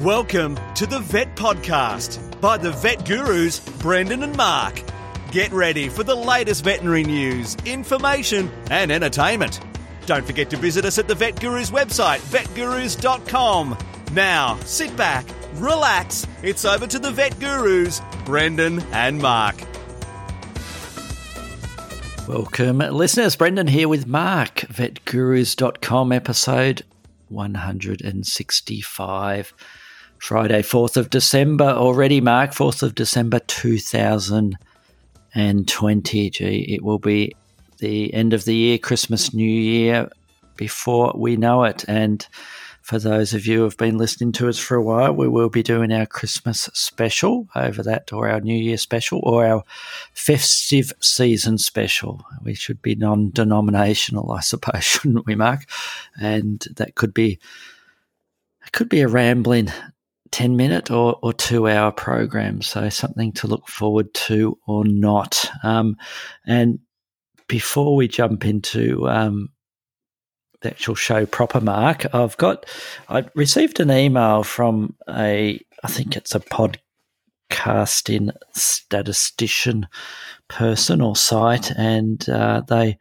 Welcome to the Vet Podcast by the Vet Gurus, Brendan and Mark. Get ready for the latest veterinary news, information, and entertainment. Don't forget to visit us at the Vet Gurus website, vetgurus.com. Now, sit back, relax. It's over to the Vet Gurus, Brendan and Mark. Welcome, listeners. Brendan here with Mark, vetgurus.com, episode 165. Friday, 4th of December already, Mark, 4th of December 2020. Gee, it will be the end of the year, Christmas, New Year before we know it. And for those of you who have been listening to us for a while, we will be doing our Christmas special over that, or our New Year special, or our festive season special. We should be non denominational, I suppose, shouldn't we, Mark? And that could be. It could be a rambling 10 minute or, or two hour program. So something to look forward to or not. Um, and before we jump into um, the actual show proper, Mark, I've got, I received an email from a, I think it's a podcasting statistician person or site, and uh, they,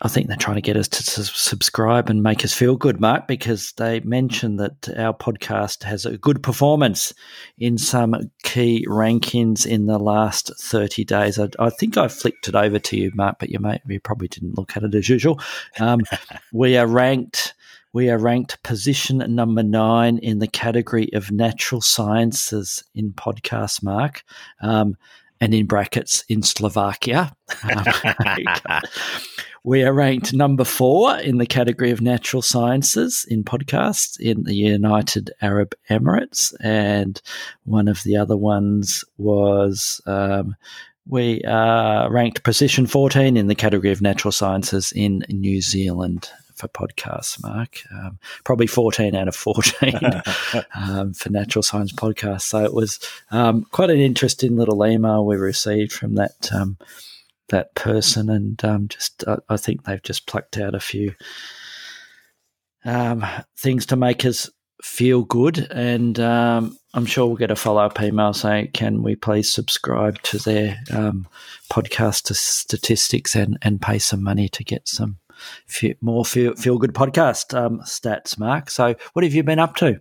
I think they're trying to get us to subscribe and make us feel good, Mark, because they mentioned that our podcast has a good performance in some key rankings in the last 30 days. I, I think I flicked it over to you, Mark, but you, may, you probably didn't look at it as usual. Um, we are ranked. We are ranked position number nine in the category of natural sciences in podcast, Mark. Um, and in brackets in Slovakia. Um, we are ranked number four in the category of natural sciences in podcasts in the United Arab Emirates. And one of the other ones was um, we are ranked position 14 in the category of natural sciences in New Zealand for podcasts, Mark. Um, probably 14 out of 14 um, for Natural Science Podcasts. So it was um, quite an interesting little email we received from that um, that person, and um, just uh, I think they've just plucked out a few um, things to make us feel good, and um, I'm sure we'll get a follow up email saying, "Can we please subscribe to their um, podcast statistics and and pay some money to get some few, more feel feel good podcast um, stats?" Mark, so what have you been up to?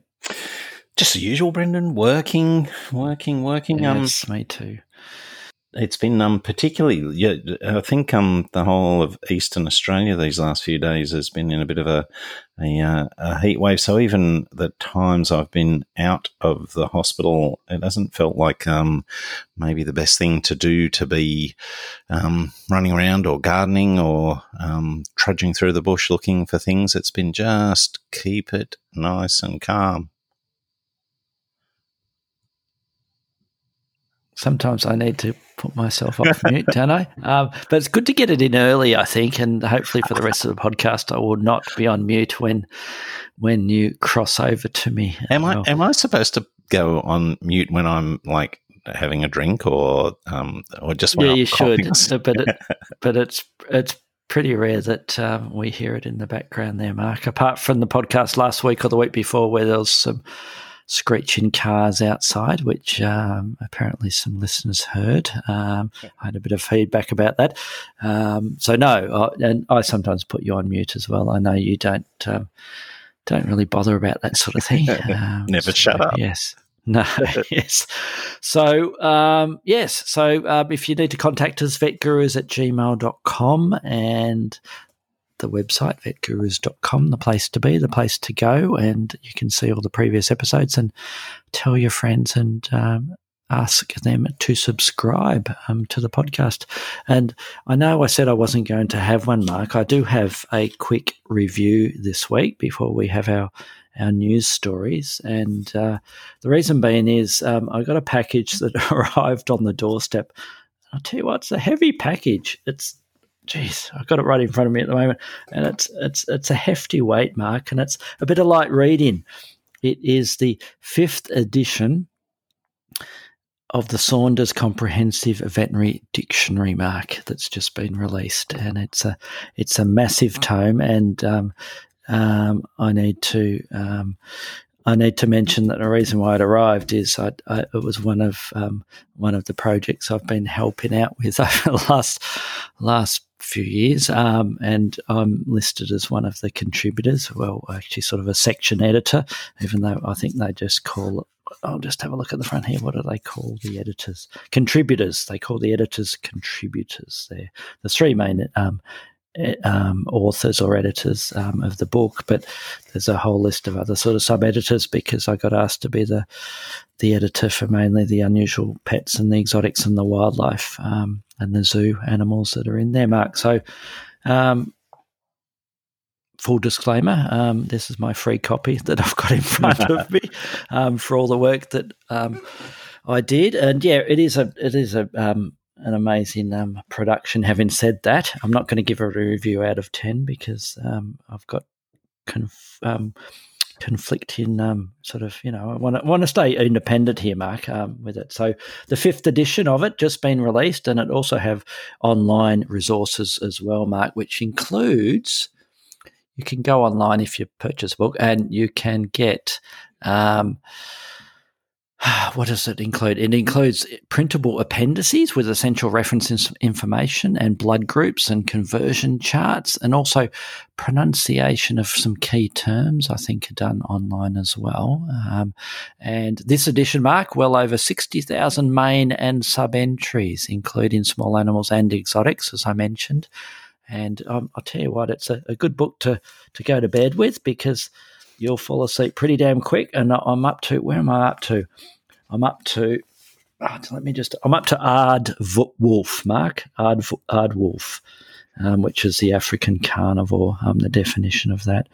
Just the usual, Brendan. Working, working, working. Yes, um, me too it's been um, particularly, yeah, I think um, the whole of Eastern Australia these last few days has been in a bit of a, a, uh, a, heat wave. So even the times I've been out of the hospital, it hasn't felt like um, maybe the best thing to do to be um, running around or gardening or um, trudging through the bush looking for things. It's been just keep it nice and calm. Sometimes I need to put myself off mute, don't I? Um, but it's good to get it in early, I think, and hopefully for the rest of the podcast, I will not be on mute when when you cross over to me. Am I am I supposed to go on mute when I'm like having a drink or um, or just yeah, you should, but it, but it's it's pretty rare that um, we hear it in the background there, Mark. Apart from the podcast last week or the week before, where there was some screeching cars outside, which um, apparently some listeners heard. Um, I had a bit of feedback about that. Um, so no, I, and I sometimes put you on mute as well. I know you don't um, don't really bother about that sort of thing. Um, Never so, shut up. Yes. No, yes. So, um, yes. So, if you need to contact us, vetgurus at gmail.com and the website, vetgurus.com, the place to be, the place to go. And you can see all the previous episodes and tell your friends and um, ask them to subscribe um, to the podcast. And I know I said I wasn't going to have one, Mark. I do have a quick review this week before we have our our news stories. And uh, the reason being is um, I got a package that arrived on the doorstep. I'll tell you what, it's a heavy package. It's Jeez, I've got it right in front of me at the moment, and it's it's it's a hefty weight mark, and it's a bit of light reading. It is the fifth edition of the Saunders Comprehensive Veterinary Dictionary mark that's just been released, and it's a it's a massive tome, and um, um, I need to um, I need to mention that the reason why it arrived is I, I, it was one of um, one of the projects I've been helping out with over the last last few years, um, and I'm listed as one of the contributors. Well, actually, sort of a section editor, even though I think they just call it. I'll just have a look at the front here. What do they call the editors? Contributors. They call the editors contributors. There, the three main um, um, authors or editors um, of the book, but there's a whole list of other sort of sub editors because I got asked to be the the editor for mainly the unusual pets and the exotics and the wildlife um, and the zoo animals that are in there, Mark. So, um, full disclaimer: um, this is my free copy that I've got in front of me um, for all the work that I did, and yeah, it is a it is a an amazing um, production. Having said that, I'm not going to give a review out of 10 because um, I've got conf- um, conflicting um, sort of, you know, I want to, want to stay independent here, Mark, um, with it. So the fifth edition of it just been released and it also have online resources as well, Mark, which includes you can go online if you purchase a book and you can get um, what does it include? It includes printable appendices with essential reference information and blood groups and conversion charts, and also pronunciation of some key terms, I think, are done online as well. Um, and this edition, Mark, well over 60,000 main and sub entries, including small animals and exotics, as I mentioned. And um, I'll tell you what, it's a, a good book to, to go to bed with because you'll fall asleep pretty damn quick. And I'm up to, where am I up to? I'm up to, oh, let me just, I'm up to Ard Wolf, Mark, Ard, Aardwolf, um, which is the African carnivore, um, the definition of that.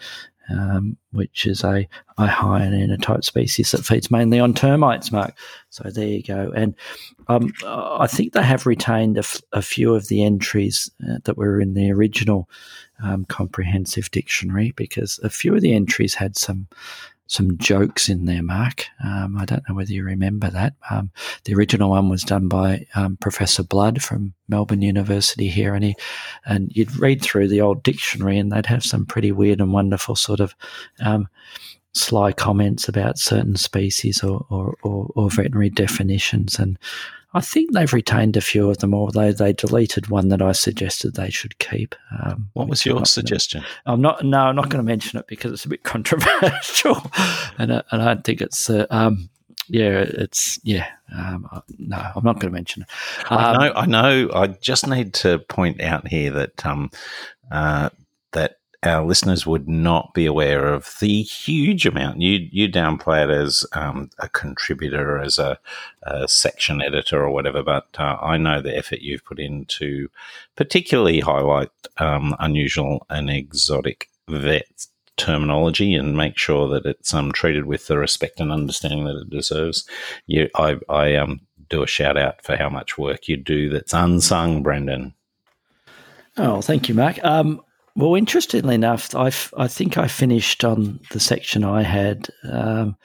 Um, which is a, a hyena-type species that feeds mainly on termites, Mark. So there you go. And um, I think they have retained a, f- a few of the entries uh, that were in the original um, comprehensive dictionary because a few of the entries had some some jokes in there, Mark. Um, I don't know whether you remember that. Um, the original one was done by um, Professor Blood from Melbourne University here, and he and you'd read through the old dictionary, and they'd have some pretty weird and wonderful sort of um, sly comments about certain species or, or, or, or veterinary definitions, and I think they've retained a few of them, although they deleted one that I suggested they should keep. Um, what was your suggestion? Gonna, I'm not. No, I'm not going to mention it because it's a bit controversial, and, I, and I don't think it's. Uh, um, yeah, it's yeah. Um, no, I'm not going to mention it. I know. I know. I just need to point out here that um, uh, that our listeners would not be aware of the huge amount. You you downplay it as um, a contributor, as a, a, section editor or whatever, but uh, I know the effort you've put in to particularly highlight um, unusual and exotic vet terminology and make sure that it's um, treated with the respect and understanding that it deserves. You, I, I um, do a shout out for how much work you do that's unsung, Brendan. Oh, thank you, Mark. Um, well, interestingly enough, I, I think I finished on the section I had, um,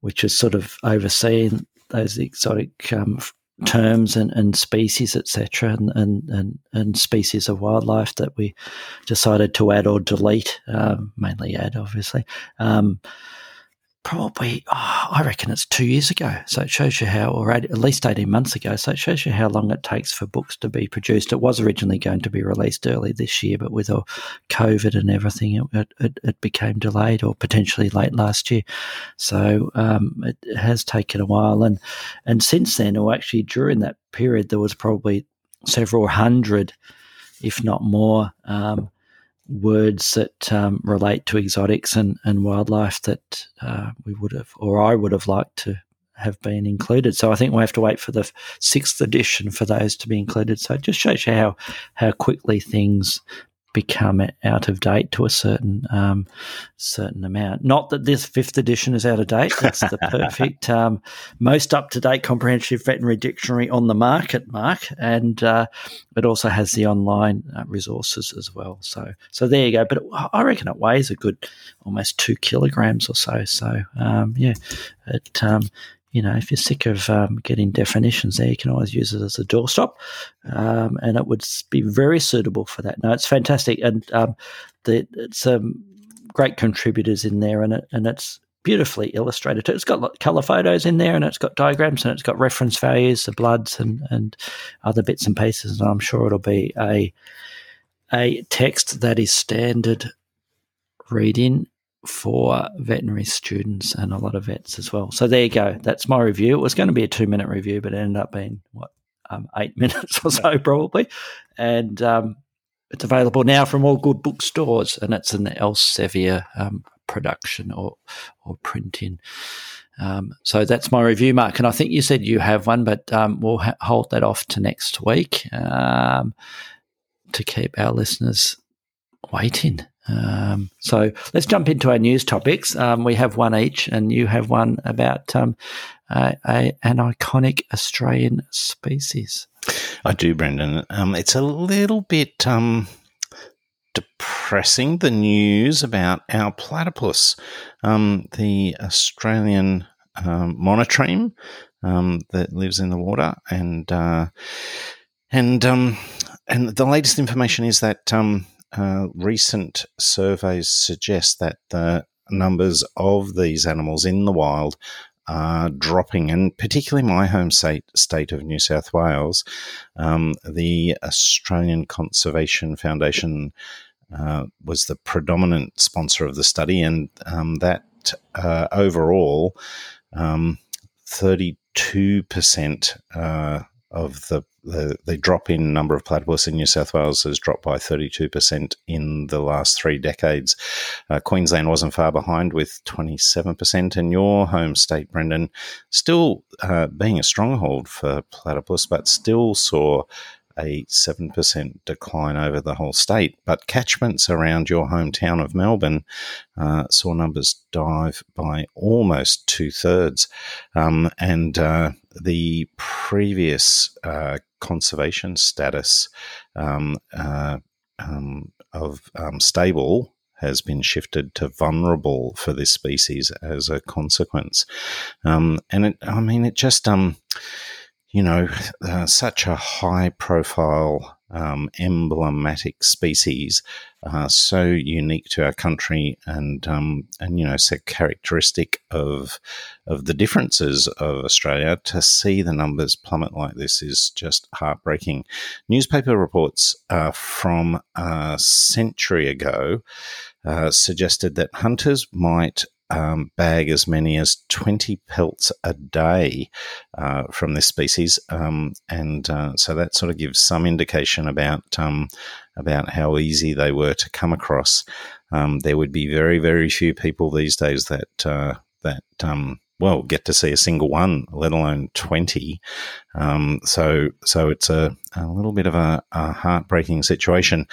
which was sort of overseeing those exotic um, terms and, and species, etc., and, and, and, and, species of wildlife that we decided to add or delete, um, mainly add, obviously. Probably, oh, I reckon it's two years ago. So it shows you how, or at least 18 months ago. So it shows you how long it takes for books to be produced. It was originally going to be released early this year, but with all COVID and everything, it, it, it became delayed or potentially late last year. So um, it has taken a while. And, and since then, or actually during that period, there was probably several hundred, if not more, um, words that um, relate to exotics and, and wildlife that uh, we would have, or I would have liked to have been included. So I think we'll have to wait for the sixth edition for those to be included. So it just shows you how how quickly things become out of date to a certain um, certain amount. Not that this fifth edition is out of date. It's the perfect, um, most up to date comprehensive veterinary dictionary on the market, Mark, and uh, it also has the online uh, resources as well. So so there you go. But it, I reckon it weighs a good almost two kilograms or so. So um, yeah, it um, you know, if you're sick of um, getting definitions there, you can always use it as a doorstop, um, and it would be very suitable for that. No, it's fantastic, and um, the, it's um, great contributors in there, and it, and it's beautifully illustrated too. It's got color photos in there and it's got diagrams and it's got reference values, the bloods and, and other bits and pieces. And I'm sure it'll be a a text that is standard reading for veterinary students and a lot of vets as well. So there you go. That's my review. It was going to be a two minute review, but it ended up being what um, eight minutes or so probably. And um, it's available now from all good bookstores, and it's an Elsevier um, production or or printing. Um, so that's my review, Mark. And I think you said you have one, but um, we'll ha- hold that off to next week um, to keep our listeners waiting. Um, so let's jump into our news topics. Um, we have one each, and you have one about um, a, an iconic Australian species. I do, Brendan. Um, it's a little bit um, depressing, the news about our platypus, um, the Australian monotremes that lives in the water, and uh, and and the latest information is that uh, recent surveys suggest that the numbers of these animals in the wild are dropping, and particularly my home state, state of New South Wales, um, the Australian Conservation Foundation uh, was the predominant sponsor of the study, and um, that uh, overall, um, 32% uh, of the, the, the drop in number of platypus in New South Wales has dropped by 32% in the last three decades. Uh, Queensland wasn't far behind with 27%, and your home state, Brendan, still uh, being a stronghold for platypus, but still saw a 7% decline over the whole state. But catchments around your hometown of Melbourne uh, saw numbers dive by almost two thirds. Um, and uh, the previous uh, conservation status um, uh, um, of um, stable has been shifted to vulnerable for this species as a consequence. Um, and it, I mean, it just, um, you know, uh, such a high profile, um, emblematic species, uh, so unique to our country, and um, and you know, so characteristic of of the differences of Australia. To see the numbers plummet like this is just heartbreaking. Newspaper reports uh, from a century ago uh, suggested that hunters might um, bag as many as 20 pelts a day uh, from this species. Um, and uh, so that sort of gives some indication about, um, about how easy they were to come across. Um, there would be very, very few people these days that, uh, that, um, well, get to see a single one, let alone 20. Um, so, so it's a, a little bit of a, a heartbreaking situation.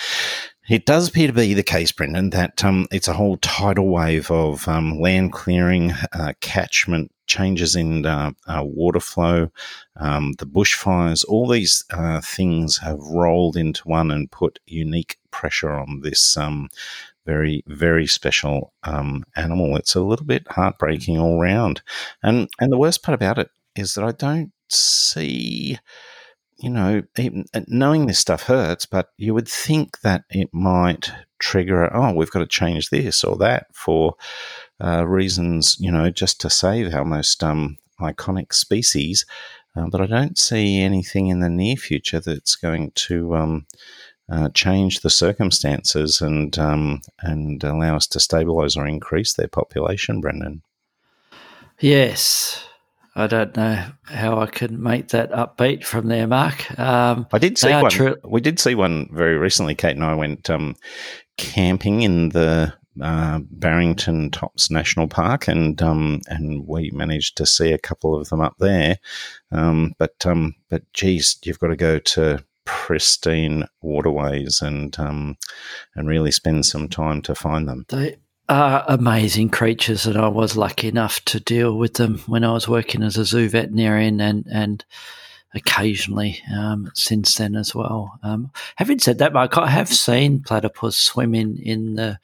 It does appear to be the case, Brendan, that um, it's a whole tidal wave of um, land clearing, uh, catchment changes in uh, uh, water flow, um, the bushfires, all these uh, things have rolled into one and put unique pressure on this um, very, very special um, animal. It's a little bit heartbreaking all round. And, and the worst part about it is that I don't see you know, even uh, knowing this stuff hurts, but you would think that it might trigger, oh, we've got to change this or that for uh, reasons, you know, just to save our most um, iconic species. Uh, but I don't see anything in the near future that's going to um, uh, change the circumstances and um, and allow us to stabilise or increase their population, Brendan. Yes, I don't know how I can make that upbeat from there, Mark. Um, I did see one. Tr- we did see one very recently. Kate and I went um, camping in the uh, Barrington Tops National Park, and um, and we managed to see a couple of them up there. Um, but um, but geez, you've got to go to pristine waterways and um, and really spend some time to find them. They are amazing creatures, and I was lucky enough to deal with them when I was working as a zoo veterinarian and and occasionally um, since then as well. Um, having said that, Mark, I have seen platypus swimming in the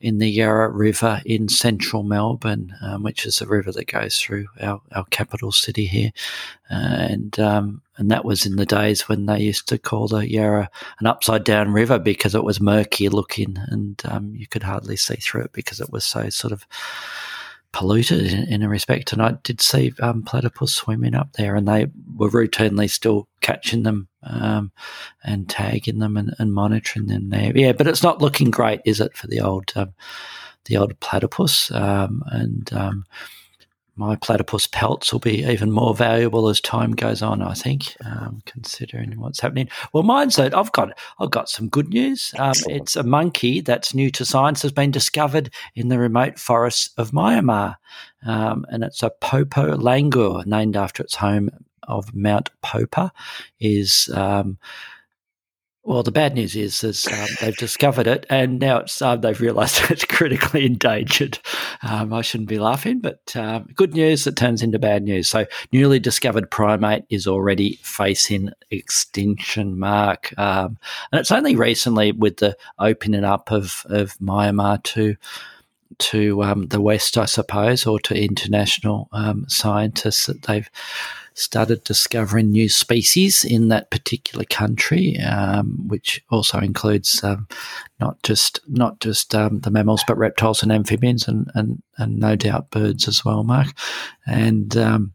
in the Yarra River in central Melbourne, um, which is a river that goes through our, our capital city here, and um, and that was in the days when they used to call the Yarra an upside down river because it was murky looking and um, you could hardly see through it because it was so sort of polluted in, in, a respect. And I did see um, platypus swimming up there, and they were routinely still catching them um, and tagging them and, and, monitoring them there. Yeah, but it's not looking great, is it, for the old um, the old platypus? Um, and um, my platypus pelts will be even more valuable as time goes on. I think, um, considering what's happening. Well, mine's that I've got I've got some good news. Um, it's a monkey that's new to science has been discovered in the remote forests of Myanmar, um, and it's a Popa langur named after its home of Mount Popa. Is um, well, the bad news is, is um, they've discovered it, and now it's uh, they've realised it's critically endangered. Um, I shouldn't be laughing, but um, good news that turns into bad news. So, newly discovered primate is already facing extinction mark, um, and it's only recently with the opening up of of Myanmar to to um, the West, I suppose, or to international um, scientists that they've started discovering new species in that particular country, um, which also includes um, not just not just um, the mammals, but reptiles and amphibians, and and and no doubt birds as well, Mark. And um,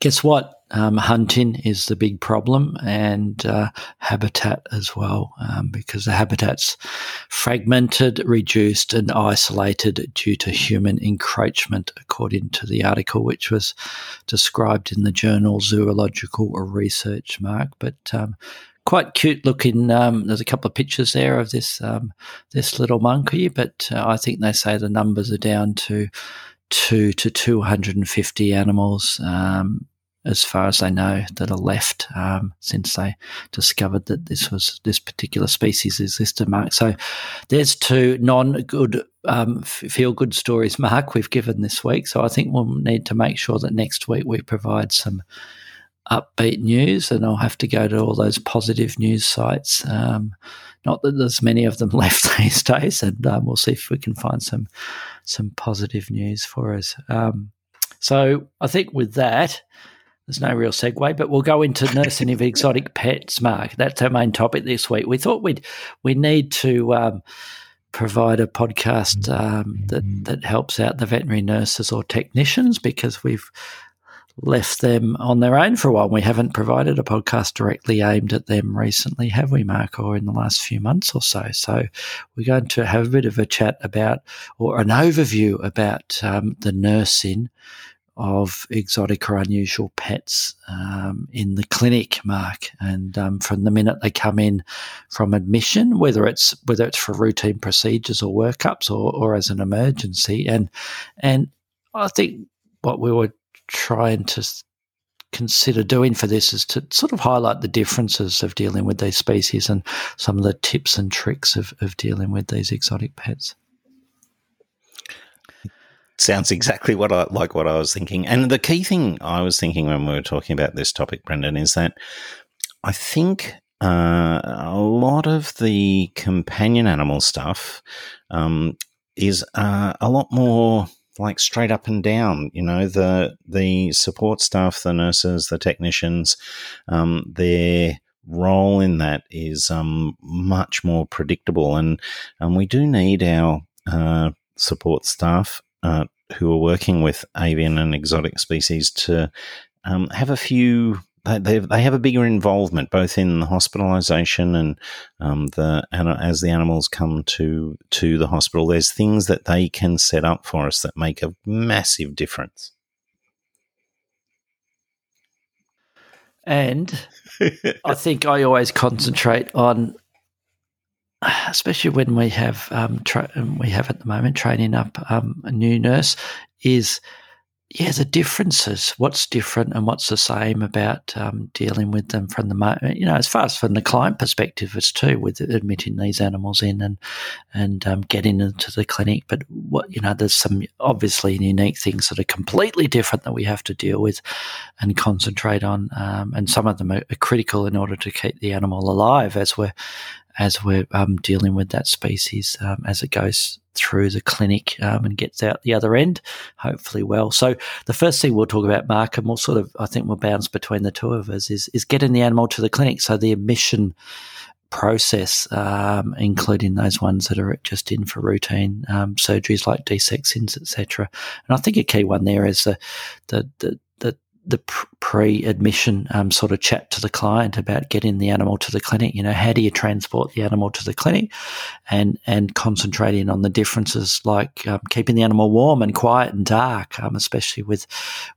guess what? Um, hunting is the big problem and uh, habitat as well, um, because the habitat's fragmented, reduced, and isolated due to human encroachment, according to the article, which was described in the journal Zoological Research, Mark. But um, quite cute looking. Um, there's a couple of pictures there of this um, this little monkey, but uh, I think they say the numbers are down to two to 250 animals um, as far as they know, that are left um, since they discovered that this was this particular species existed. Mark, so there's two non-good um, feel-good stories, Mark. We've given this week, so I think we'll need to make sure that next week we provide some upbeat news, and I'll have to go to all those positive news sites. Um, not that there's many of them left these days, and um, we'll see if we can find some some positive news for us. Um, so I think with that, there's no real segue, but we'll go into nursing of exotic pets, Mark. That's our main topic this week. We thought we'd we need to um, provide a podcast um, that that helps out the veterinary nurses or technicians because we've left them on their own for a while. We haven't provided a podcast directly aimed at them recently, have we, Mark, or in the last few months or so? So we're going to have a bit of a chat about or an overview about um, the nursing of exotic or unusual pets um, in the clinic, Mark. And um, from the minute they come in from admission, whether it's whether it's for routine procedures or workups or, or as an emergency, and and I think what we were trying to consider doing for this is to sort of highlight the differences of dealing with these species and some of the tips and tricks of, of dealing with these exotic pets sounds exactly what I like what I was thinking. And the key thing I was thinking when we were talking about this topic, Brendan, is that I think uh, a lot of the companion animal stuff um, is uh, a lot more like straight up and down. You know, the the support staff, the nurses, the technicians, um, their role in that is um, much more predictable, and and we do need our uh, support staff uh, who are working with avian and exotic species to um, have a few. They, they have a bigger involvement both in the hospitalisation and um, the as the animals come to to the hospital. There's things that they can set up for us that make a massive difference. And I think I always concentrate on especially when we have um, tra- we have at the moment training up um, a new nurse, is yeah the differences. What's different and what's the same about um, dealing with them from the moment you know as far as from the client perspective, it's too with admitting these animals in and and um, getting into the clinic. But what you know, there's some obviously unique things that are completely different that we have to deal with and concentrate on, um, and some of them are critical in order to keep the animal alive as we're as we're um, dealing with that species um, as it goes through the clinic um, and gets out the other end, hopefully well. So the first thing we'll talk about, Mark, and we'll sort of, I think we'll bounce between the two of us, is, is getting the animal to the clinic. So the admission process, um, including those ones that are just in for routine um, surgeries like desexings, etc. And I think a key one there is the the, the the pre-admission um, sort of chat to the client about getting the animal to the clinic. You know, how do you transport the animal to the clinic, and and concentrating on the differences like um, keeping the animal warm and quiet and dark, um, especially with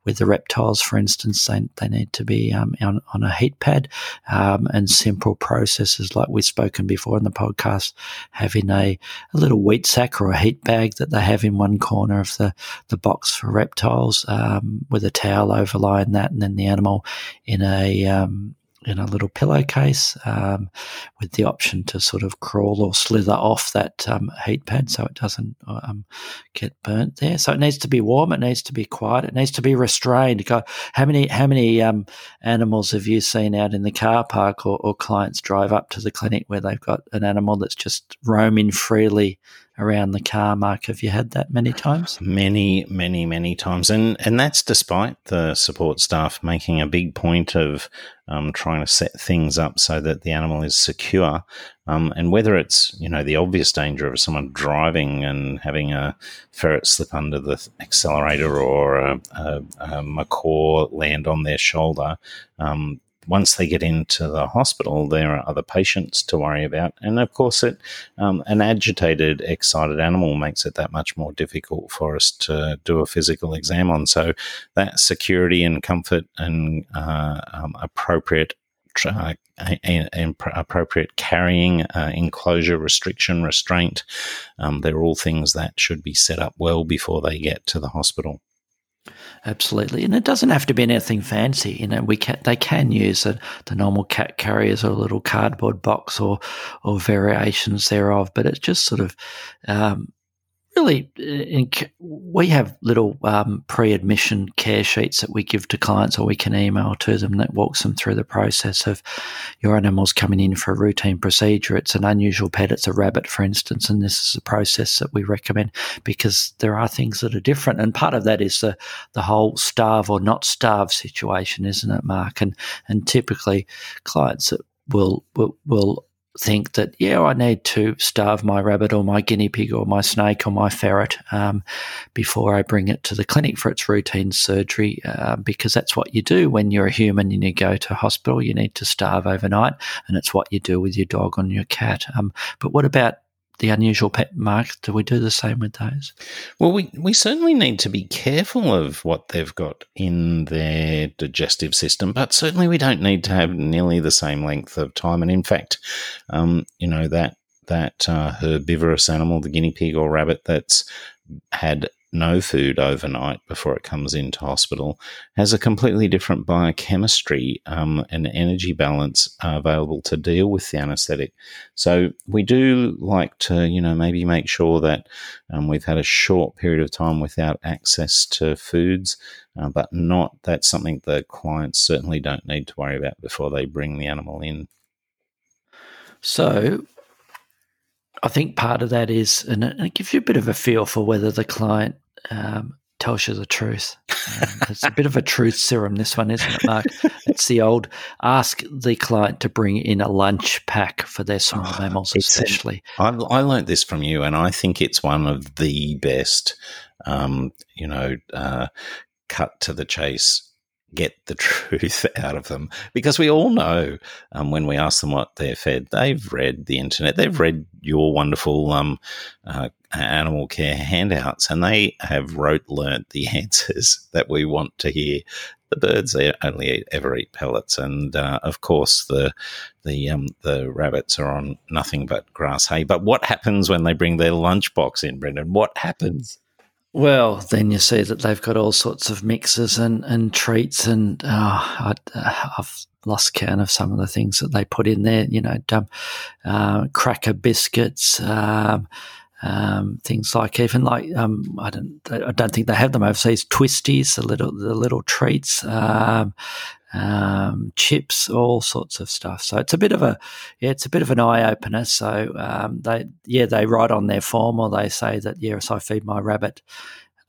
with the reptiles, for instance, they, they need to be um, on, on a heat pad, um, and simple processes like we've spoken before in the podcast, having a, a little wheat sack or a heat bag that they have in one corner of the the box for reptiles um, with a towel overlying that, and then the animal in a um, in a little pillowcase um, with the option to sort of crawl or slither off that um, heat pad so it doesn't um, get burnt there. So it needs to be warm. It needs to be quiet. It needs to be restrained. How many how many um, animals have you seen out in the car park or, or clients drive up to the clinic where they've got an animal that's just roaming freely around the car, Mark. Have you had that many times? Many, many, many times, and and that's despite the support staff making a big point of um, trying to set things up so that the animal is secure. Um, and whether it's you know the obvious danger of someone driving and having a ferret slip under the accelerator or a, a, a macaw land on their shoulder, um, once they get into the hospital, there are other patients to worry about. And of course, it um, an agitated, excited animal makes it that much more difficult for us to do a physical exam on. So that security and comfort and uh, um, appropriate uh, and, and, appropriate carrying, uh, enclosure, restriction, restraint. Um, they're all things that should be set up well before they get to the hospital. Absolutely, and it doesn't have to be anything fancy. You know, we can they can use a, the normal cat carriers or a little cardboard box or or variations thereof, but it's just sort of um, really, in, we have little um, pre-admission care sheets that we give to clients, or we can email to them that walks them through the process of your animal's coming in for a routine procedure. It's an unusual pet; it's a rabbit, for instance, and this is a process that we recommend because there are things that are different, and part of that is the the whole starve or not starve situation, isn't it, Mark? And and typically, clients will will will think that yeah I need to starve my rabbit or my guinea pig or my snake or my ferret um, before I bring it to the clinic for its routine surgery uh, because that's what you do when you're a human and you go to hospital. You need to starve overnight and it's what you do with your dog and your cat. Um, but what about the unusual pet mark, do we do the same with those? Well, we, we certainly need to be careful of what they've got in their digestive system, but certainly we don't need to have nearly the same length of time. And in fact, um, you know, that that uh, herbivorous animal, the guinea pig or rabbit that's had no food overnight before it comes into hospital has a completely different biochemistry um, and energy balance uh, available to deal with the anesthetic. So we do like to, you know, maybe make sure that um, we've had a short period of time without access to foods, uh, but not that's something the clients certainly don't need to worry about before they bring the animal in. So I think part of that is, and it gives you a bit of a feel for whether the client um, tells you the truth. Um, it's a bit of a truth serum, this one, isn't it, Mark? It's the old ask the client to bring in a lunch pack for their small oh, mammals, especially. I, I learned this from you, and I think it's one of the best, um, you know, uh, cut to the chase get the truth out of them because we all know um, when we ask them what they're fed, they've read the internet, they've read your wonderful um, uh, animal care handouts, and they have rote learnt the answers that we want to hear. The birds they only eat, ever eat pellets, and uh, of course the the um, the rabbits are on nothing but grass hay. But what happens when they bring their lunchbox in, Brendan? What happens? Well, then you see that they've got all sorts of mixes and, and treats, and oh, I, have lost count of some of the things that they put in there. You know, um, uh, cracker biscuits, um, um, things like even like um, I don't I don't think they have them overseas. Twisties, the little the little treats, um, um, chips, all sorts of stuff. So it's a bit of a yeah, it's a bit of an eye opener. So um, they yeah they write on their form or they say that yes I feed my rabbit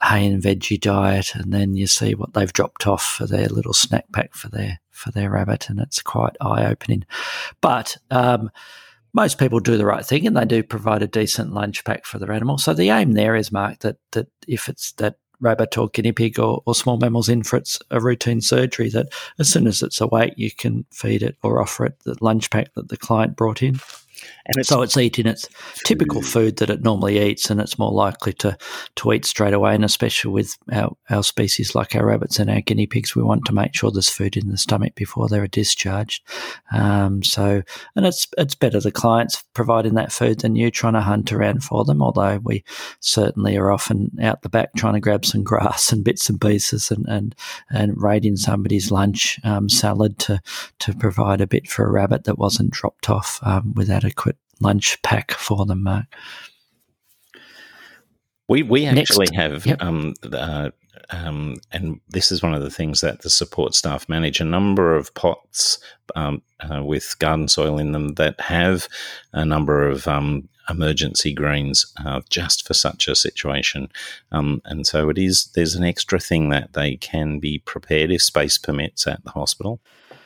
hay and veggie diet, and then you see what they've dropped off for their little snack pack for their for their rabbit, and it's quite eye opening. But um, most people do the right thing and they do provide a decent lunch pack for their animal. So the aim there is, Mark, that that if it's that rabbit or guinea pig or, or small mammals in for its a routine surgery, that as soon as it's awake, you can feed it or offer it the lunch pack that the client brought in. And it's, so it's eating its typical food that it normally eats, and it's more likely to, to eat straight away. And especially with our, our species like our rabbits and our guinea pigs, we want to make sure there's food in the stomach before they're discharged. Um, so, and it's it's better the clients providing that food than you trying to hunt around for them. Although we certainly are often out the back trying to grab some grass and bits and pieces and and, and raiding somebody's lunch um, salad to to provide a bit for a rabbit that wasn't dropped off um, with adequate lunch pack for them, Mark. We we actually Next. have yep. um, uh, um, and this is one of the things that the support staff manage a number of pots um, uh, with garden soil in them that have a number of um, emergency greens uh, just for such a situation. Um, and so it is. There's an extra thing that they can be prepared if space permits at the hospital.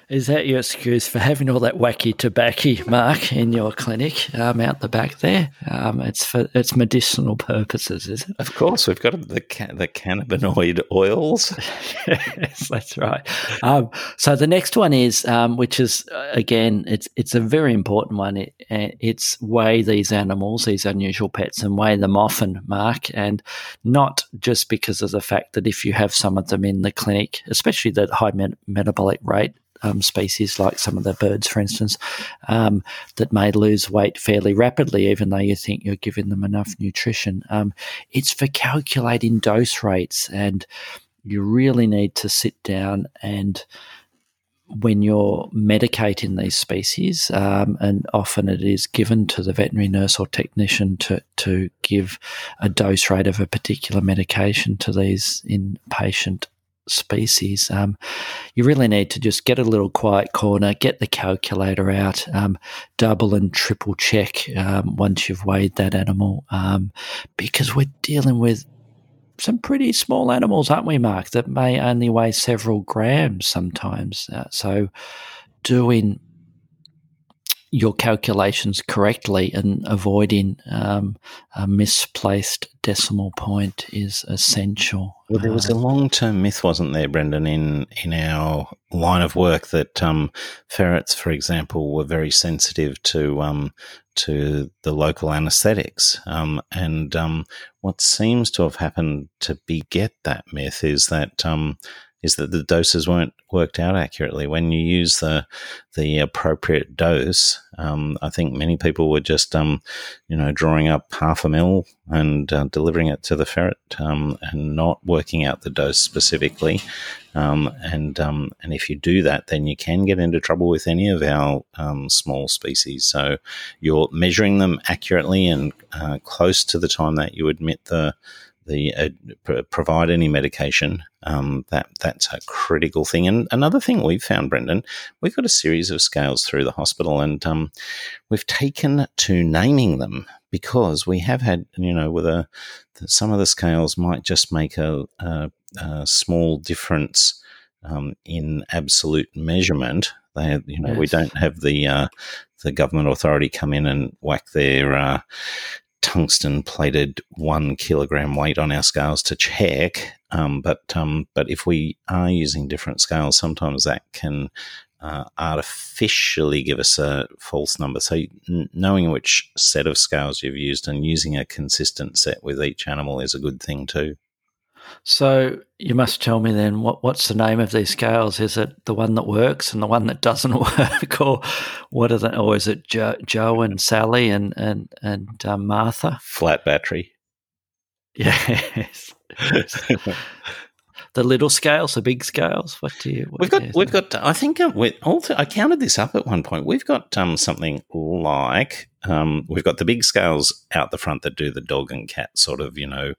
Is that your excuse for having all that wacky tobacco, Mark, in your clinic um, out the back there? Um, it's for it's medicinal purposes, is it? Of course, we've got the the cannabinoid oils. yes, that's right. Um, so the next one is, um, which is uh, again, it's it's a very important one. It, it's weigh these animals, these unusual pets, and weigh them often, Mark, and not just because of the fact that if you have some of them in the clinic, especially the high met- metabolic rate um, species, like some of the birds, for instance, um, that may lose weight fairly rapidly, even though you think you're giving them enough nutrition. Um, it's for calculating dose rates, and you really need to sit down and when you're medicating these species, um, and often it is given to the veterinary nurse or technician to, to give a dose rate of a particular medication to these inpatient species, um, you really need to just get a little quiet corner, get the calculator out, um, double and triple check um, once you've weighed that animal, um, because we're dealing with some pretty small animals, aren't we, Mark, that may only weigh several grams sometimes. Uh, so doing your calculations correctly and avoiding um, a misplaced decimal point is essential. Well, there was a uh, long term myth, wasn't there, Brendan, in, in our line of work that um, ferrets, for example, were very sensitive to um, to the local anaesthetics. Um, and um, what seems to have happened to beget that myth is that um, is that the doses weren't worked out accurately. When you use the the appropriate dose, um, I think many people were just um, you know drawing up half a mil and uh, delivering it to the ferret um, and not working out the dose specifically. Um, and um, and if you do that, then you can get into trouble with any of our um, small species. So you're measuring them accurately and uh, close to the time that you admit the the uh, provide any medication. Um, that that's a critical thing. And another thing we've found, Brendan, we've got a series of scales through the hospital, and um, we've taken to naming them because we have had, you know, with a some of the scales might just make a, a, a small difference um, in absolute measurement. They, you know, yes. we don't have the uh, the government authority come in and whack their uh, tungsten plated one kilogram weight on our scales to check. Um, but um, but if we are using different scales, sometimes that can uh, artificially give us a false number. So n- knowing which set of scales you've used and using a consistent set with each animal is a good thing too. So you must tell me then what what's the name of these scales? Is it the one that works and the one that doesn't work, or what are the, or is it Joe, Joe and Sally and and and uh, Martha? Flat battery. Yes. the little scales, the big scales. What do you? What we've got. We've got. I think uh, we also. I counted this up at one point. We've got um, something like um, we've got the big scales out the front that do the dog and cat sort of, you know.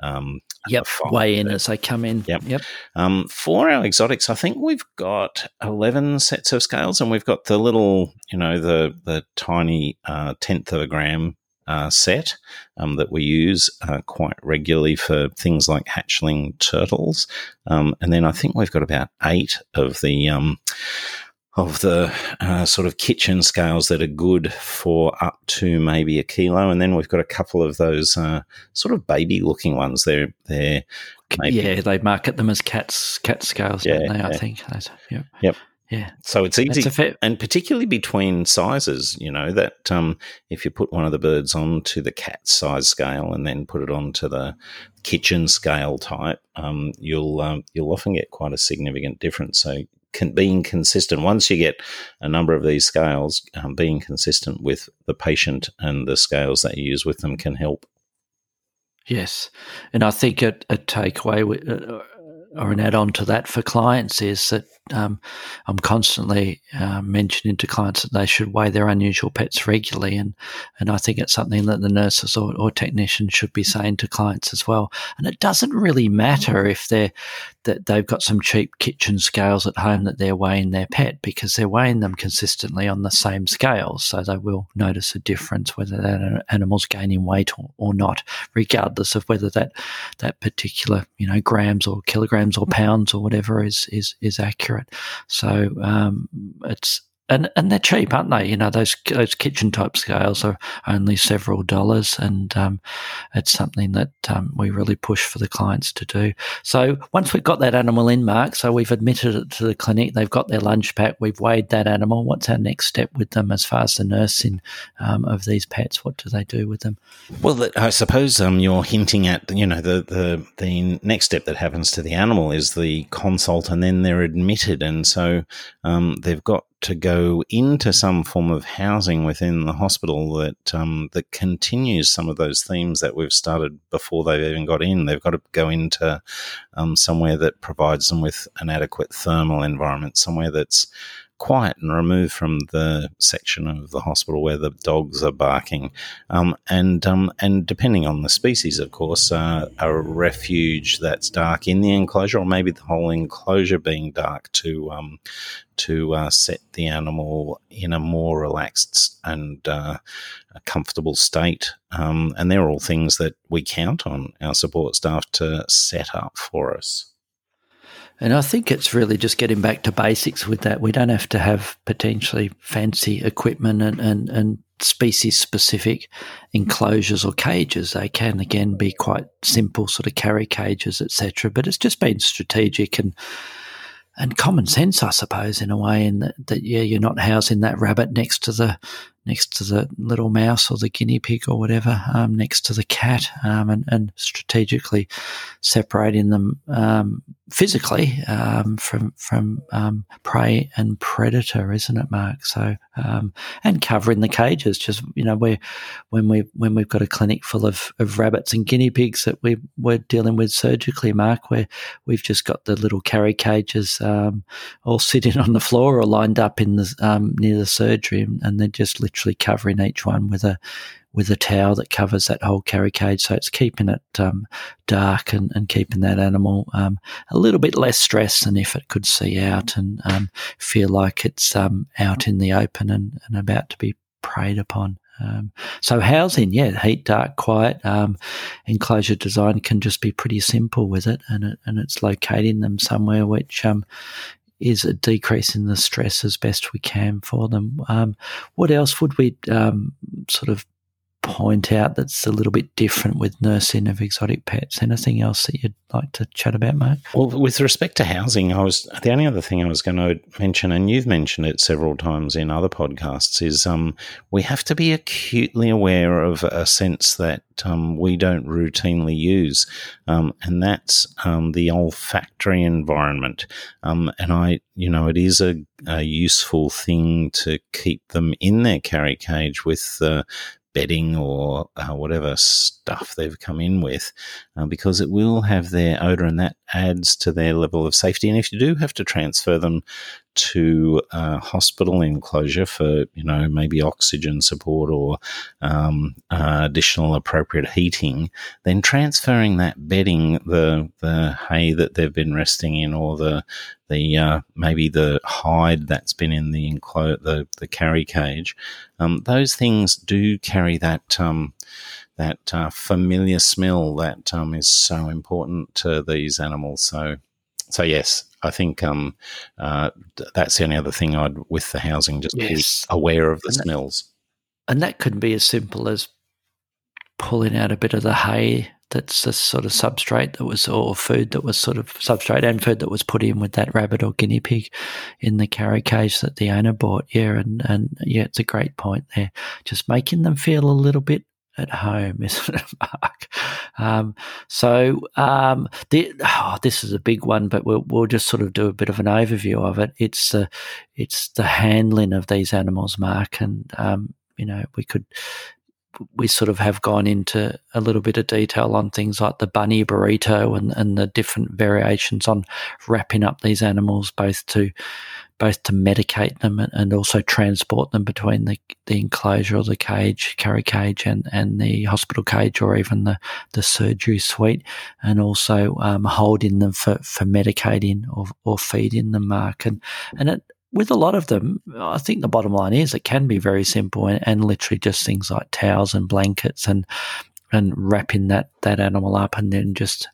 Um, yep, way in as they come in. Yep. Yep. Um, for our exotics, I think we've got eleven sets of scales, and we've got the little, you know, the the tiny uh, tenth of a gram uh, set um, that we use uh, quite regularly for things like hatchling turtles. Um, and then I think we've got about eight of the um, of the uh, sort of kitchen scales that are good for up to maybe a kilo, and then we've got a couple of those uh, sort of baby looking ones. They're they're maybe, yeah, they market them as cats cat scales, yeah, don't they? I think. Yep. Yep. Yeah. So it's easy, fair- and particularly between sizes, you know, that um, if you put one of the birds onto the cat size scale and then put it onto the kitchen scale type, um, you'll um, you'll often get quite a significant difference. So can, being consistent, once you get a number of these scales, um, being consistent with the patient and the scales that you use with them can help. Yes, and I think a, a takeaway uh, or an add-on to that for clients is that um, I'm constantly uh, mentioning to clients that they should weigh their unusual pets regularly, and and I think it's something that the nurses or, or technicians should be saying to clients as well. And it doesn't really matter if they're that they've got some cheap kitchen scales at home that they're weighing their pet because they're weighing them consistently on the same scales, so they will notice a difference whether that animal's gaining weight or, or not, regardless of whether that that particular you know grams or kilograms or pounds or whatever is is is accurate. So um, it's and and they're cheap, aren't they? You know, those those kitchen type scales are only several dollars, and um, it's something that um, we really push for the clients to do. So once we've got that animal in, Mark, so we've admitted it to the clinic, they've got their lunch pack, we've weighed that animal. What's our next step with them as far as the nursing um, of these pets? What do they do with them? Well, I suppose um, you're hinting at you know the the the next step that happens to the animal is the consult, and then they're admitted, and so um, they've got to go into some form of housing within the hospital that um, that continues some of those themes that we've started before they've even got in. They've got to go into um, somewhere that provides them with an adequate thermal environment, somewhere that's quiet and removed from the section of the hospital where the dogs are barking. Um, and um, and depending on the species, of course, uh, a refuge that's dark in the enclosure, or maybe the whole enclosure being dark to um, to uh, set the animal in a more relaxed and uh, comfortable state. Um, and they're all things that we count on our support staff to set up for us. And I think it's really just getting back to basics with that. We don't have to have potentially fancy equipment and, and, and species specific enclosures or cages. They can again be quite simple sort of carry cages, etc. But it's just been strategic and and common sense, I suppose, in a way, in that, that yeah, you're not housing that rabbit next to the next to the little mouse or the guinea pig or whatever, um, next to the cat, um, and, and, strategically separating them um, physically um, from from um, prey and predator, isn't it, Mark? So um, and covering the cages, just you know, where when we when we've got a clinic full of, of rabbits and guinea pigs that we we're dealing with surgically, Mark, where we've just got the little carry cages all sitting on the floor or lined up in the near the surgery, and they're just literally covering each one with a with a towel that covers that whole carry cage. So it's keeping it um, dark and, and keeping that animal um, a little bit less stressed than if it could see out and um, feel like it's um, out in the open and, and about to be preyed upon. Um, so housing, yeah, heat, dark, quiet. Um, enclosure design can just be pretty simple with it, and it, and it's locating them somewhere which um, is a decrease in the stress as best we can for them. Um, what else would we um, sort of point out that's a little bit different with nursing of exotic pets? Anything else that you'd like to chat about, mate? Well, with respect to housing, I was the only other thing I was going to mention, and you've mentioned it several times in other podcasts, is um, we have to be acutely aware of a sense that um, we don't routinely use, um, and that's um, the olfactory environment. Um, and I, you know, it is a, a, useful thing to keep them in their carry cage with uh, bedding or uh, whatever stuff they've come in with uh, because it will have their odor and that adds to their level of safety. And if you do have to transfer them to a hospital enclosure for, you know, maybe oxygen support or um, uh, additional appropriate heating, then transferring that bedding, the the hay that they've been resting in, or the the uh, maybe the hide that's been in the enclo- the the carry cage, um, those things do carry that. Um, that uh, familiar smell that um, is so important to these animals. So so yes, I think um, uh, that's the only other thing I'd with the housing, just yes. be aware of the and smells. That, and that could be as simple as pulling out a bit of the hay that's a sort of substrate that was or food that was sort of substrate and food that was put in with that rabbit or guinea pig in the carry cage that the owner bought. Yeah, and and yeah, it's a great point there. Just making them feel a little bit at home, isn't it, Mark? Um, so um, the, oh, this is a big one, but we'll, we'll just sort of do a bit of an overview of it. It's the it's the handling of these animals, Mark, and um, you know we could we sort of have gone into a little bit of detail on things like the bunny burrito and, and the different variations on wrapping up these animals, both to both to medicate them and also transport them between the, the enclosure or the cage, carry cage, and, and the hospital cage or even the, the surgery suite, and also um, holding them for, for medicating or, or feeding them, Mark. And, and it, with a lot of them, I think the bottom line is it can be very simple and, and literally just things like towels and blankets and and wrapping that that animal up and then just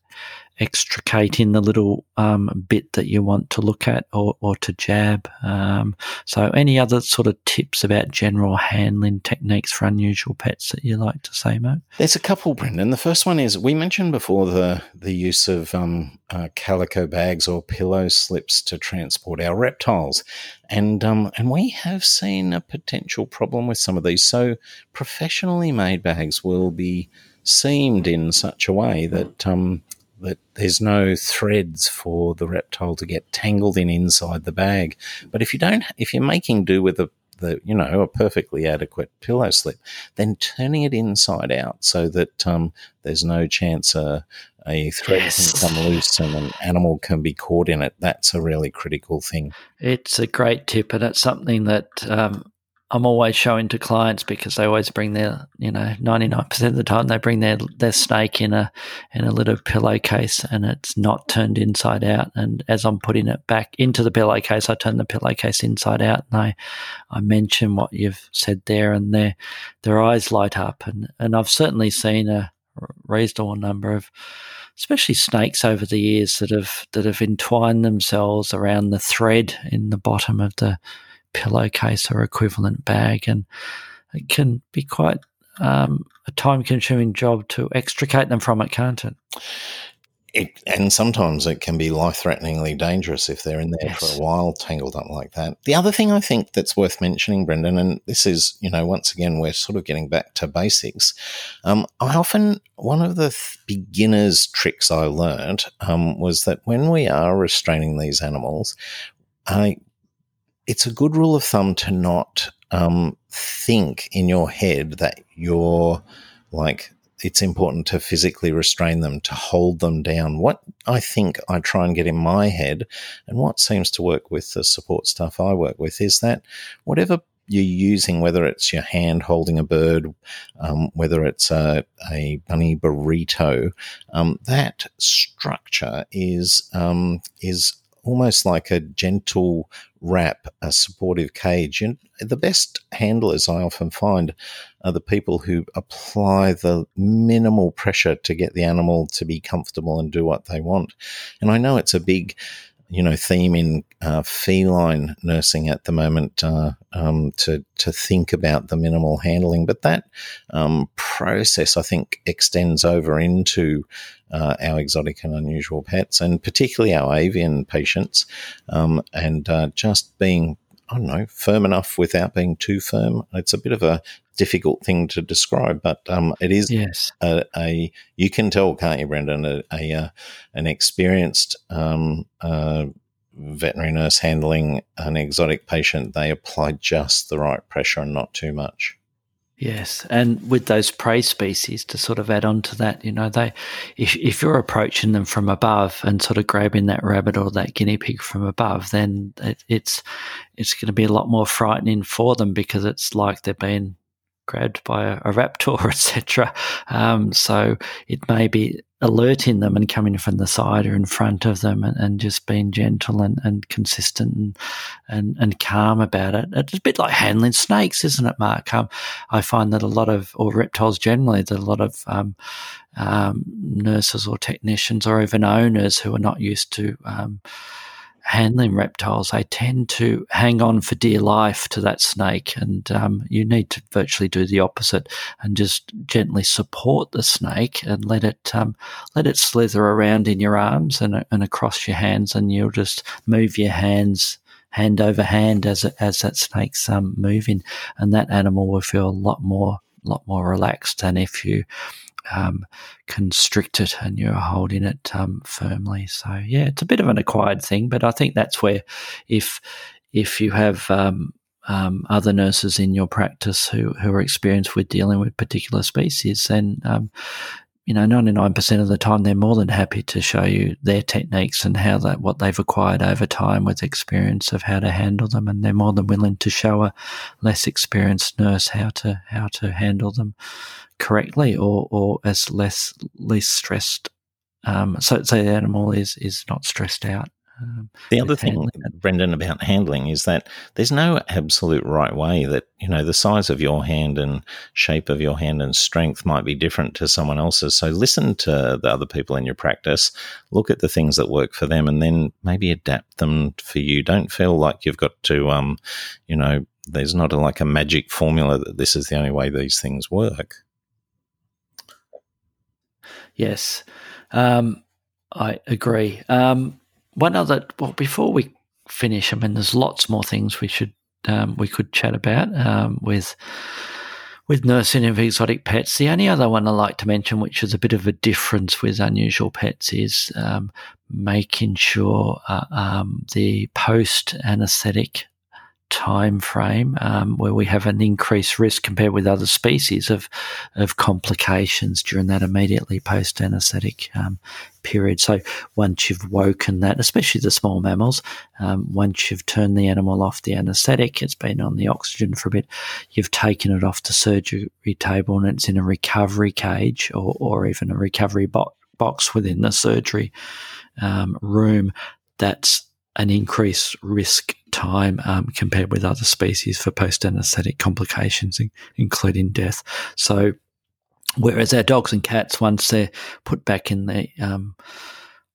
extricating the little um, bit that you want to look at or, or to jab. Um, so, any other sort of tips about general handling techniques for unusual pets that you like to say, Mo? There's a couple, Brendan. The first one is we mentioned before the the use of um, uh, calico bags or pillow slips to transport our reptiles, and um, and we have seen a potential problem with some of these. So, professionally made bags will be seamed in such a way that um, that there's no threads for the reptile to get tangled in inside the bag. But if you don't, if you're making do with a the you know a perfectly adequate pillow slip, then turning it inside out so that um, there's no chance a, a thread yes. can come loose and an animal can be caught in it. That's a really critical thing. It's a great tip, and it's something that um, I'm always showing to clients because they always bring their, you know, 99% of the time they bring their, their snake in a, in a little pillowcase and it's not turned inside out. And as I'm putting it back into the pillowcase, I turn the pillowcase inside out and I, I mention what you've said there and their, their eyes light up. And, and I've certainly seen a reasonable number of, especially snakes over the years that have, that have entwined themselves around the thread in the bottom of the, pillowcase or equivalent bag, and it can be quite um, a time consuming job to extricate them from it, can't it? It, and sometimes it can be life threateningly dangerous if they're in there yes. for a while, tangled up like that. The other thing I think that's worth mentioning, Brendan, and this is, you know, once again, we're sort of getting back to basics. Um, I often, one of the th- beginner's tricks I learned um, was that when we are restraining these animals, I it's a good rule of thumb to not um, think in your head that you're like it's important to physically restrain them, to hold them down. What I think I try and get in my head, and what seems to work with the support staff I work with, is that whatever you're using, whether it's your hand holding a bird, um, whether it's a, a bunny burrito, um, that structure is um, is almost like a gentle wrap, a supportive cage. And the best handlers I often find are the people who apply the minimal pressure to get the animal to be comfortable and do what they want. And I know it's a big you know theme in uh, feline nursing at the moment uh, um, to to think about the minimal handling, but that um, process I think extends over into uh, our exotic and unusual pets, and particularly our avian patients, um, and uh, just being I don't know, firm enough without being too firm. It's a bit of a difficult thing to describe, but um, it is yes. a, a, you can tell, can't you, Brendan, a, a uh, an experienced um, uh, veterinary nurse handling an exotic patient. They apply just the right pressure and not too much. Yes, and with those prey species to sort of add on to that, you know, they if if you're approaching them from above and sort of grabbing that rabbit or that guinea pig from above, then it, it's it's going to be a lot more frightening for them because it's like they're being grabbed by a, a raptor, etc. Um, so it may be alerting them and coming from the side or in front of them and, and just being gentle and, and consistent and, and, and calm about it. It's a bit like handling snakes, isn't it, Mark? Um, I find that a lot of, or reptiles generally, that a lot of um, um, nurses or technicians or even owners who are not used to um, handling reptiles, they tend to hang on for dear life to that snake. And um, you need to virtually do the opposite and just gently support the snake and let it um, let it slither around in your arms and, and across your hands, and you'll just move your hands hand over hand as as that snake's um, moving, and that animal will feel a lot more lot more relaxed than if you um, constrict it and you're holding it um, firmly. So yeah, it's a bit of an acquired thing, but I think that's where if if you have um, um other nurses in your practice who, who are experienced with dealing with particular species, then um, you know, 99% of the time, they're more than happy to show you their techniques and how that, what they've acquired over time with experience of how to handle them. And they're more than willing to show a less experienced nurse how to, how to handle them correctly or, or as less, least stressed. Um, so, so the animal is, is not stressed out. Um, the other thing, Brendan, about handling is that there's no absolute right way that, you know, the size of your hand and shape of your hand and strength might be different to someone else's. So listen to the other people in your practice, look at the things that work for them, and then maybe adapt them for you. Don't feel like you've got to, um, you know, there's not a, like a magic formula that this is the only way these things work. Yes, um, I agree. Um, one other well before we finish i mean there's lots more things we should um, we could chat about um, with with nursing of exotic pets. The only other one I like to mention, which is a bit of a difference with unusual pets, is um, making sure uh, um, the post anaesthetic time frame um, where we have an increased risk compared with other species of of complications during that immediately post anaesthetic um, period. So once you've woken that, especially the small mammals, um, once you've turned the animal off the anaesthetic, it's been on the oxygen for a bit, you've taken it off the surgery table and it's in a recovery cage or, or even a recovery bo- box within the surgery um, room. That's an increased risk time um, compared with other species for post anesthetic complications, including death. So, whereas our dogs and cats, once they're put back in the um,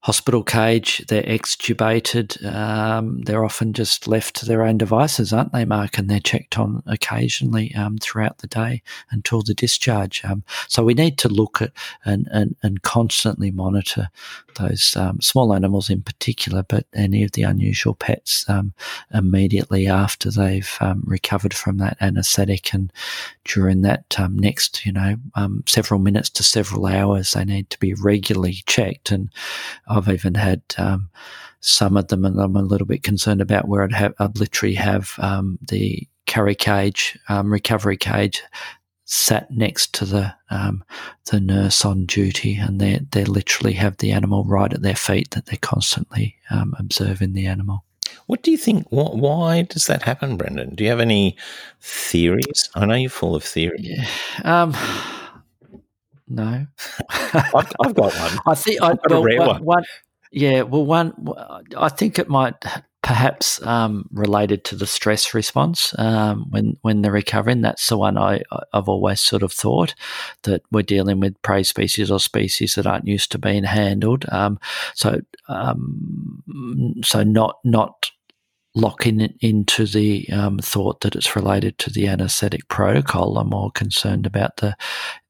hospital cage. They're extubated. Um, they're often just left to their own devices, aren't they, Mark? And they're checked on occasionally um, throughout the day until the discharge. Um, so we need to look at and, and, and constantly monitor those um, small animals in particular, but any of the unusual pets um, immediately after they've um, recovered from that anaesthetic and during that next, you know, several minutes to several hours, they need to be regularly checked and I've even had um, some of them, and I'm a little bit concerned about where I'd, have, I'd literally have um, the carry cage, um, recovery cage, sat next to the um, the nurse on duty, and they they literally have the animal right at their feet that they're constantly um, observing the animal. What do you think? Why does that happen, Brendan? Do you have any theories? I know you're full of theories. Yeah. No, I've, I've, got one. I think I well, one, one. one, Yeah, well, one. I think it might perhaps um, related to the stress response um, when when they're recovering. That's the one I I've always sort of thought that we're dealing with prey species or species that aren't used to being handled. Um, so um, so not not locking into the um, thought that it's related to the anaesthetic protocol. I'm more concerned about the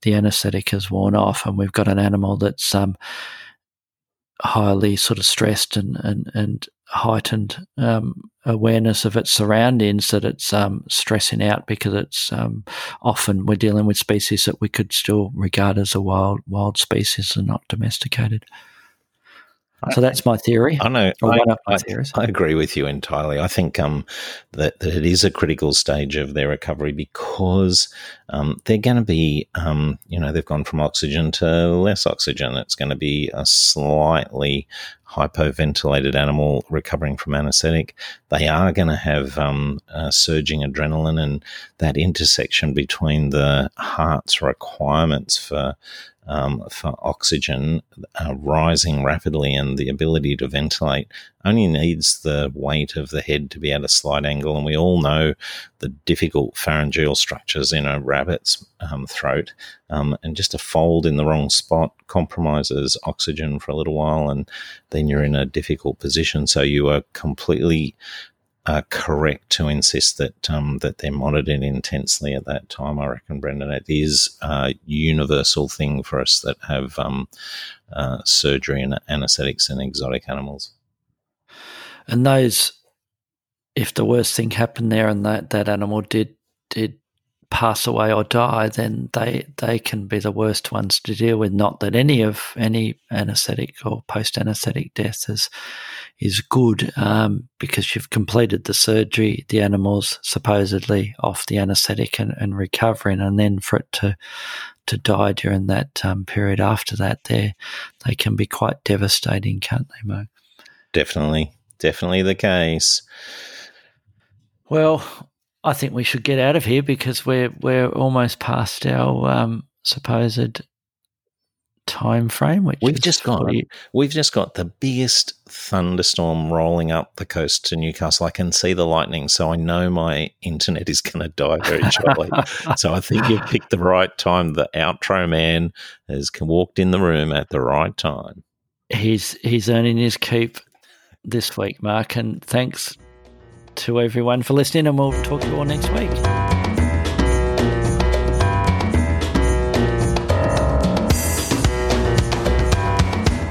the anaesthetic has worn off, and we've got an animal that's um, highly sort of stressed and and, and heightened um, awareness of its surroundings that it's um, stressing out because it's um, often we're dealing with species that we could still regard as a wild wild species and not domesticated. So that's my theory. I know. I, I, I, agree with you entirely. I think um, that, that it is a critical stage of their recovery because um, they're going to be, um, you know, they've gone from oxygen to less oxygen. It's going to be a slightly hypoventilated animal recovering from anesthetic. They are going to have um, uh, surging adrenaline and that intersection between the heart's requirements for um, for oxygen uh, rising rapidly and the ability to ventilate only needs the weight of the head to be at a slight angle. And we all know the difficult pharyngeal structures in a rabbit's um, throat. Um, and just a fold in the wrong spot compromises oxygen for a little while, and then you're in a difficult position. So you are completely uh, correct to insist that um, that they're monitored intensely at that time. I reckon, Brendan, it is a universal thing for us that have um, uh, surgery and anaesthetics in exotic animals. And those, if the worst thing happened there and that, that animal did did pass away or die, then they they can be the worst ones to deal with. Not that any of any anaesthetic or post anaesthetic death is is good um, because you've completed the surgery. The animal's supposedly off the anaesthetic and, and recovering, and then for it to to die during that um, period after that, they they can be quite devastating, can't they, Mo? Definitely, definitely the case. Well, I think we should get out of here because we're we're almost past our um, supposed time frame. Which we've just got we've just got the biggest thunderstorm rolling up the coast to Newcastle. I can see the lightning, so I know my internet is going to die very shortly. so I think you've picked the right time. The outro man has walked in the room at the right time. He's he's earning his keep this week, Mark, and thanks to everyone for listening, and we'll talk to you all next week.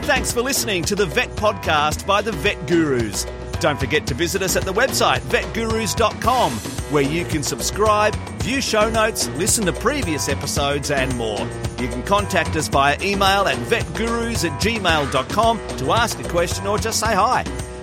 Thanks for listening to the Vet Podcast by the Vet Gurus. Don't forget to visit us at the website vetgurus.com, where you can subscribe, view show notes, listen to previous episodes, and more. You can contact us via email at vetgurus at gmail.com to ask a question or just say hi.